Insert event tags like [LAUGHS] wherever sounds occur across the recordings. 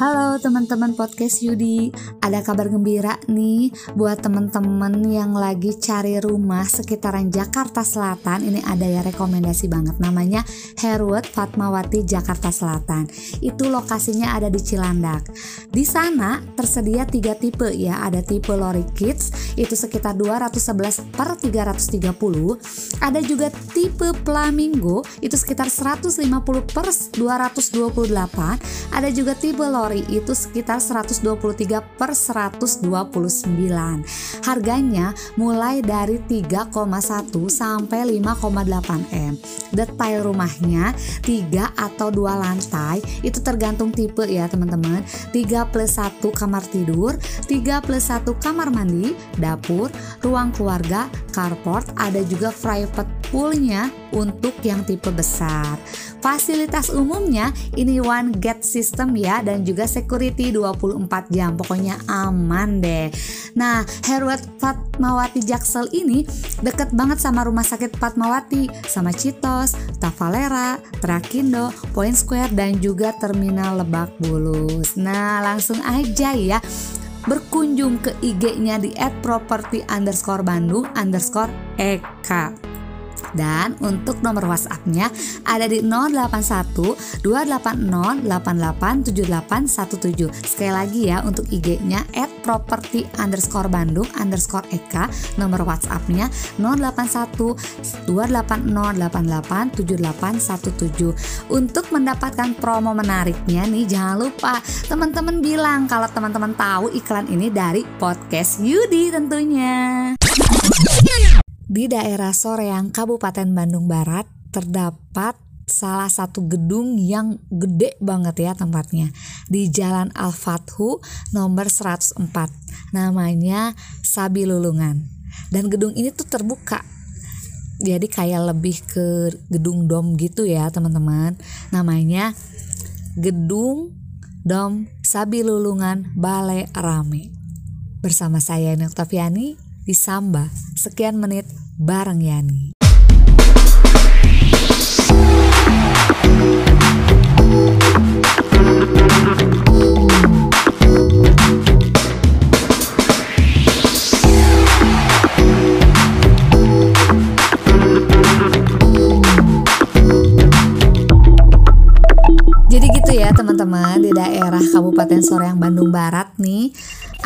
Halo teman-teman podcast Yudi, ada kabar gembira nih buat teman-teman yang lagi cari rumah sekitaran Jakarta Selatan. Ini ada ya rekomendasi banget namanya Herwood Fatmawati Jakarta Selatan. Itu lokasinya ada di Cilandak. Di sana tersedia tiga tipe ya, ada tipe Lori Kids itu sekitar 211 per 330. Ada juga tipe Flamingo itu sekitar 150 per 228. Ada juga tipe Lori itu sekitar 123 per 129 harganya mulai dari 3,1 sampai 5,8 M. Detail rumahnya 3 atau 2 lantai itu tergantung tipe ya teman-teman. 3 plus 1 kamar tidur 3 plus 1 kamar mandi dapur ruang keluarga carport ada juga private poolnya untuk yang tipe besar Fasilitas umumnya ini one gate system ya dan juga security 24 jam. Pokoknya aman deh. Nah, Herwat Fatmawati Jaksel ini deket banget sama rumah sakit Fatmawati, sama Citos, Tavalera, Trakindo, Point Square dan juga Terminal Lebak Bulus. Nah, langsung aja ya berkunjung ke IG-nya di @property Dan untuk nomor WhatsApp-nya ada di 081 280 887817. Sekali lagi ya untuk IG-nya at property underscore Bandung underscore Eka. Nomor WhatsApp-nya 081 280 887817. Untuk mendapatkan promo menariknya nih jangan lupa teman-teman bilang kalau teman-teman tahu iklan ini dari podcast Yudi tentunya. Di daerah Soreang, Kabupaten Bandung Barat, terdapat salah satu gedung yang gede banget ya tempatnya di Jalan Al-Fathu nomor 104. Namanya Sabilulungan. Dan gedung ini tuh terbuka. Jadi kayak lebih ke gedung dom gitu ya, teman-teman. Namanya Gedung Dom Sabilulungan Balai Rame. Bersama saya Ini Oktaviani di Samba. Sekian menit bareng Yani. Jadi gitu ya teman-teman di daerah Kabupaten Soreang Bandung Barat nih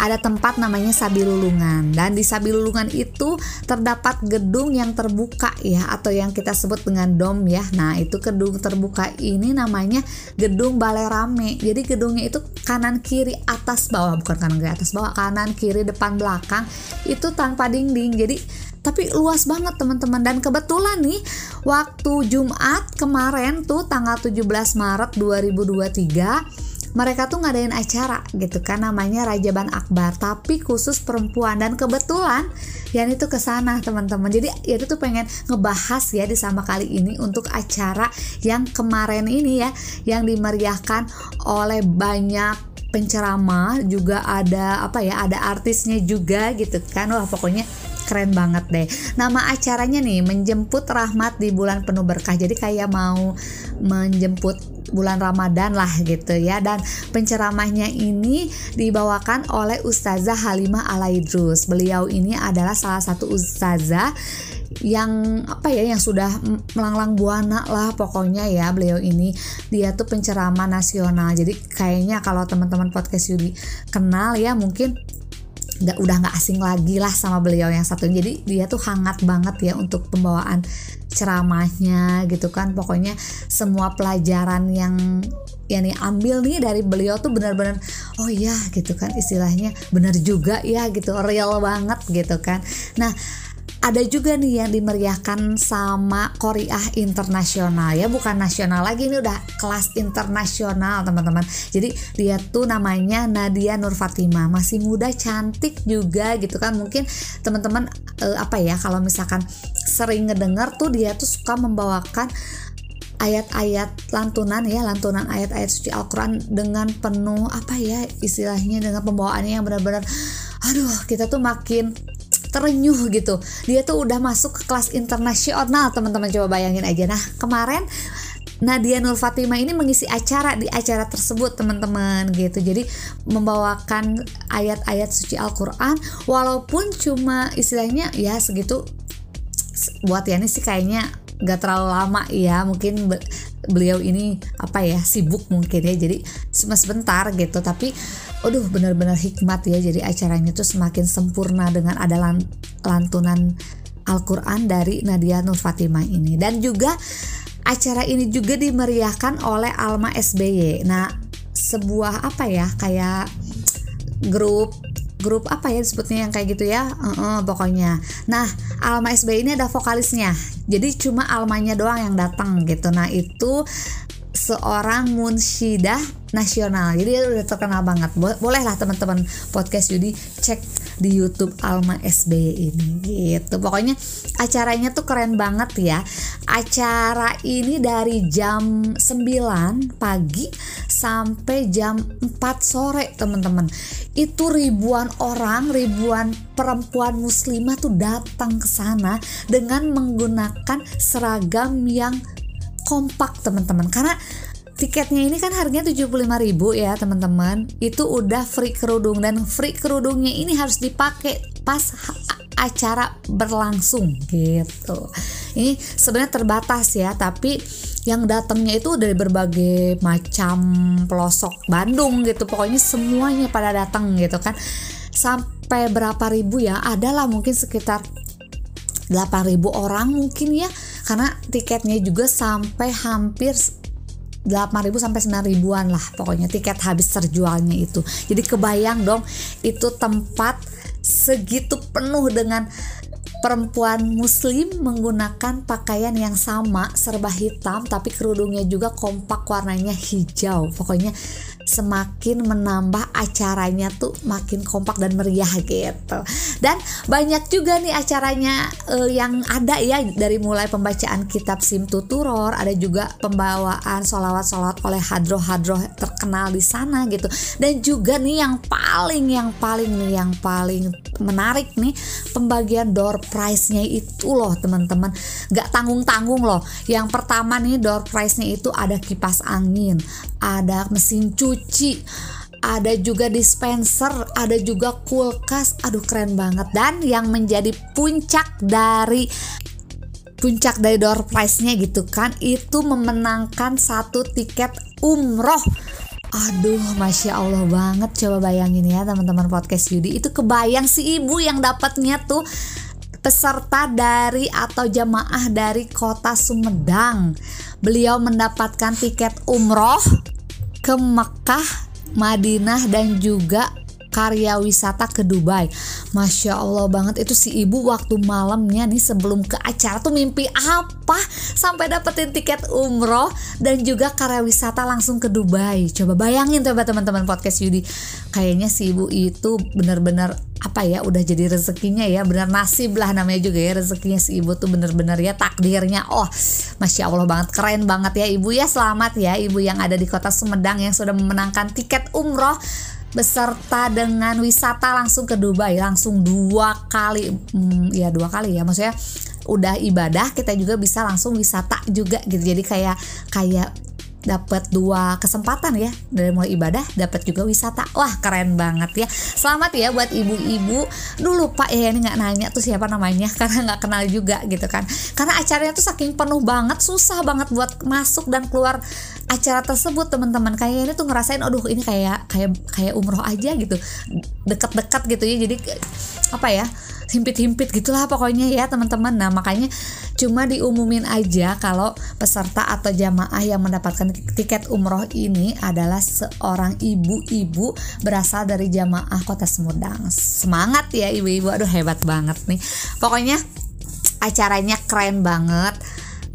ada tempat namanya Sabilulungan dan di Sabilulungan itu terdapat gedung yang terbuka ya atau yang kita sebut dengan dom ya. Nah, itu gedung terbuka ini namanya gedung Balai Rame. Jadi gedungnya itu kanan kiri atas bawah bukan kanan kiri atas bawah, kanan kiri depan belakang itu tanpa dinding. Jadi tapi luas banget teman-teman dan kebetulan nih waktu Jumat kemarin tuh tanggal 17 Maret 2023 mereka tuh ngadain acara gitu kan namanya Rajaban Akbar tapi khusus perempuan. Dan kebetulan yang itu ke sana teman-teman. Jadi ya itu tuh pengen ngebahas ya di sama kali ini untuk acara yang kemarin ini ya yang dimeriahkan oleh banyak penceramah juga ada apa ya ada artisnya juga gitu kan. Wah pokoknya keren banget deh. Nama acaranya nih menjemput rahmat di bulan penuh berkah. Jadi kayak mau menjemput bulan Ramadan lah gitu ya dan penceramahnya ini dibawakan oleh Ustazah Halimah Alaidrus. Beliau ini adalah salah satu ustazah yang apa ya yang sudah melanglang buana lah pokoknya ya beliau ini dia tuh penceramah nasional jadi kayaknya kalau teman-teman podcast Yudi kenal ya mungkin nggak udah nggak asing lagi lah sama beliau yang satu jadi dia tuh hangat banget ya untuk pembawaan ceramahnya gitu kan. Pokoknya semua pelajaran yang yang nih ambil nih dari beliau tuh benar-benar oh iya gitu kan istilahnya. Benar juga ya gitu real banget gitu kan. Nah ada juga nih yang dimeriahkan sama Korea internasional ya bukan nasional lagi ini udah kelas internasional teman-teman. Jadi dia tuh namanya Nadia Nur Fatima masih muda cantik juga gitu kan. Mungkin teman-teman uh, apa ya kalau misalkan sering ngedenger tuh dia tuh suka membawakan ayat-ayat lantunan ya lantunan ayat-ayat suci Al-Quran dengan penuh apa ya istilahnya dengan pembawaannya yang benar-benar aduh kita tuh makin terenyuh gitu. Dia tuh udah masuk ke kelas internasional teman-teman. Coba bayangin aja. Nah kemarin Nadia Nur Fatimah ini mengisi acara di acara tersebut teman-teman gitu. Jadi membawakan ayat-ayat suci Al-Quran. Walaupun cuma istilahnya ya segitu. Buat Yani sih kayaknya gak terlalu lama ya. Mungkin beliau ini apa ya sibuk mungkin ya. Jadi cuma sebentar gitu. Tapi aduh benar-benar hikmat ya. Jadi acaranya tuh semakin sempurna dengan ada lantunan Al-Quran dari Nadia Nur Fatimah ini. Dan juga acara ini juga dimeriahkan oleh Alma SBY nah sebuah apa ya? Kayak grup grup apa ya disebutnya yang kayak gitu ya? Uh -uh, pokoknya. Nah Alma SBY ini ada vokalisnya. Jadi cuma Almanya doang yang datang gitu. Nah itu seorang munsyidah nasional jadi udah terkenal banget bolehlah teman-teman podcast Yudi cek di YouTube Alma SBY ini gitu. Pokoknya acaranya tuh keren banget ya. Acara ini dari jam 9 pagi sampai jam 4 sore, teman-teman. Itu ribuan orang, ribuan perempuan muslimah tuh datang ke sana dengan menggunakan seragam yang kompak, teman-teman. Karena tiketnya ini kan harganya 75.000 ya teman-teman. Itu udah free kerudung dan free kerudungnya ini harus dipakai pas acara berlangsung gitu. Ini sebenarnya terbatas ya tapi yang datangnya itu dari berbagai macam pelosok Bandung gitu. Pokoknya semuanya pada datang gitu kan. Sampai berapa ribu ya? Adalah mungkin sekitar 8000 orang mungkin ya karena tiketnya juga sampai hampir 8.000 sampai 9.000-an lah pokoknya tiket habis terjualnya itu. Jadi kebayang dong itu tempat segitu penuh dengan perempuan muslim menggunakan pakaian yang sama serba hitam tapi kerudungnya juga kompak warnanya hijau. Pokoknya semakin menambah acaranya tuh makin kompak dan meriah gitu. Dan banyak juga nih acaranya uh, yang ada ya dari mulai pembacaan kitab Sim Tuturor, ada juga pembawaan solawat-solawat oleh hadroh-hadroh terkenal di sana gitu. Dan juga nih yang paling yang paling nih yang paling menarik nih pembagian door prize-nya itu loh teman-teman. Gak tanggung-tanggung loh. Yang pertama nih door prize-nya itu ada kipas angin, ada mesin cuci, ada juga dispenser, ada juga kulkas. Aduh keren banget dan yang menjadi puncak dari puncak dari door prize-nya gitu kan itu memenangkan satu tiket umroh Aduh, masya Allah banget. Coba bayangin ya, teman-teman podcast Yudi. Itu kebayang si ibu yang dapatnya tuh peserta dari atau jamaah dari kota Sumedang. Beliau mendapatkan tiket umroh ke Mekah, Madinah dan juga karya wisata ke Dubai. Masya Allah banget itu si ibu waktu malamnya nih sebelum ke acara tuh mimpi apa sampai dapetin tiket umroh dan juga karya wisata langsung ke Dubai. Coba bayangin coba teman-teman podcast Yudi. Kayaknya si ibu itu benar-benar apa ya udah jadi rezekinya ya. Benar nasib lah namanya juga ya rezekinya si ibu tuh bener-bener ya takdirnya. Oh masya allah banget keren banget ya ibu ya. Selamat ya ibu yang ada di kota Sumedang yang sudah memenangkan tiket umroh beserta dengan wisata langsung ke Dubai. Langsung dua kali hmm, ya dua kali ya maksudnya udah ibadah kita juga bisa langsung wisata juga gitu. Jadi kayak kayak dapat dua kesempatan ya. Dari mulai ibadah dapat juga wisata. Wah keren banget ya. Selamat ya buat ibu-ibu. Dulu pak ya ini nggak nanya tuh siapa namanya [LAUGHS] karena nggak kenal juga gitu kan. Karena acaranya tuh saking penuh banget susah banget buat masuk dan keluar acara tersebut teman-teman. Kayak ini tuh ngerasain aduh ini kayak kayak kayak umroh aja gitu. Dekat-dekat gitu ya. Jadi apa ya himpit-himpit gitulah pokoknya ya teman-teman. Nah makanya cuma diumumin aja kalau peserta atau jamaah yang mendapatkan tiket umroh ini adalah seorang ibu-ibu berasal dari jamaah kota Semudang semangat ya ibu-ibu. Aduh hebat banget nih. Pokoknya acaranya keren banget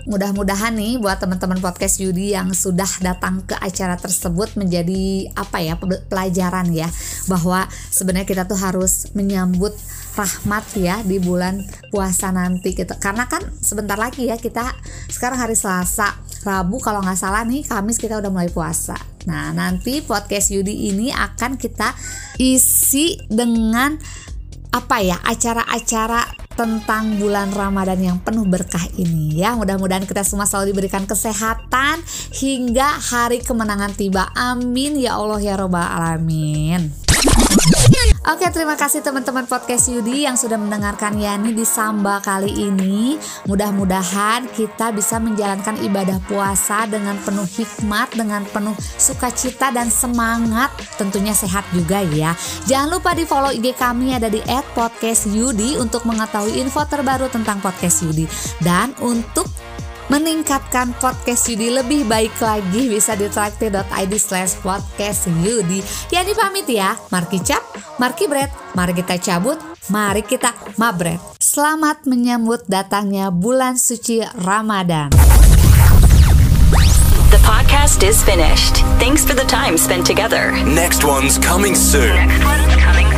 mudah-mudahan nih buat teman-teman podcast Yudi yang sudah datang ke acara tersebut menjadi apa ya pelajaran ya. Bahwa sebenarnya kita tuh harus menyambut rahmat ya di bulan puasa nanti gitu. Karena kan sebentar lagi ya kita sekarang hari Selasa Rabu kalau nggak salah nih Kamis kita udah mulai puasa. Nah nanti podcast Yudi ini akan kita isi dengan apa ya acara-acara tentang bulan Ramadan yang penuh berkah ini ya. Mudah-mudahan kita semua selalu diberikan kesehatan hingga hari kemenangan tiba. Amin ya Allah ya robbal alamin. Oke, terima kasih teman-teman podcast Yudi yang sudah mendengarkan Yani di Samba kali ini. Mudah-mudahan kita bisa menjalankan ibadah puasa dengan penuh hikmat, dengan penuh sukacita dan semangat. Tentunya sehat juga ya. Jangan lupa di follow IG kami ada di @podcastyudi untuk mengetahui info terbaru tentang podcast Yudi dan untuk meningkatkan podcast Yudi lebih baik lagi bisa di traktir.id slash podcast Yudi Yani pamit ya Marki Cap, Marki Bread Mari kita cabut, mari kita mabret Selamat menyambut datangnya bulan suci Ramadan The podcast is finished. Thanks for the time spent together. Next one's coming soon. Next one's coming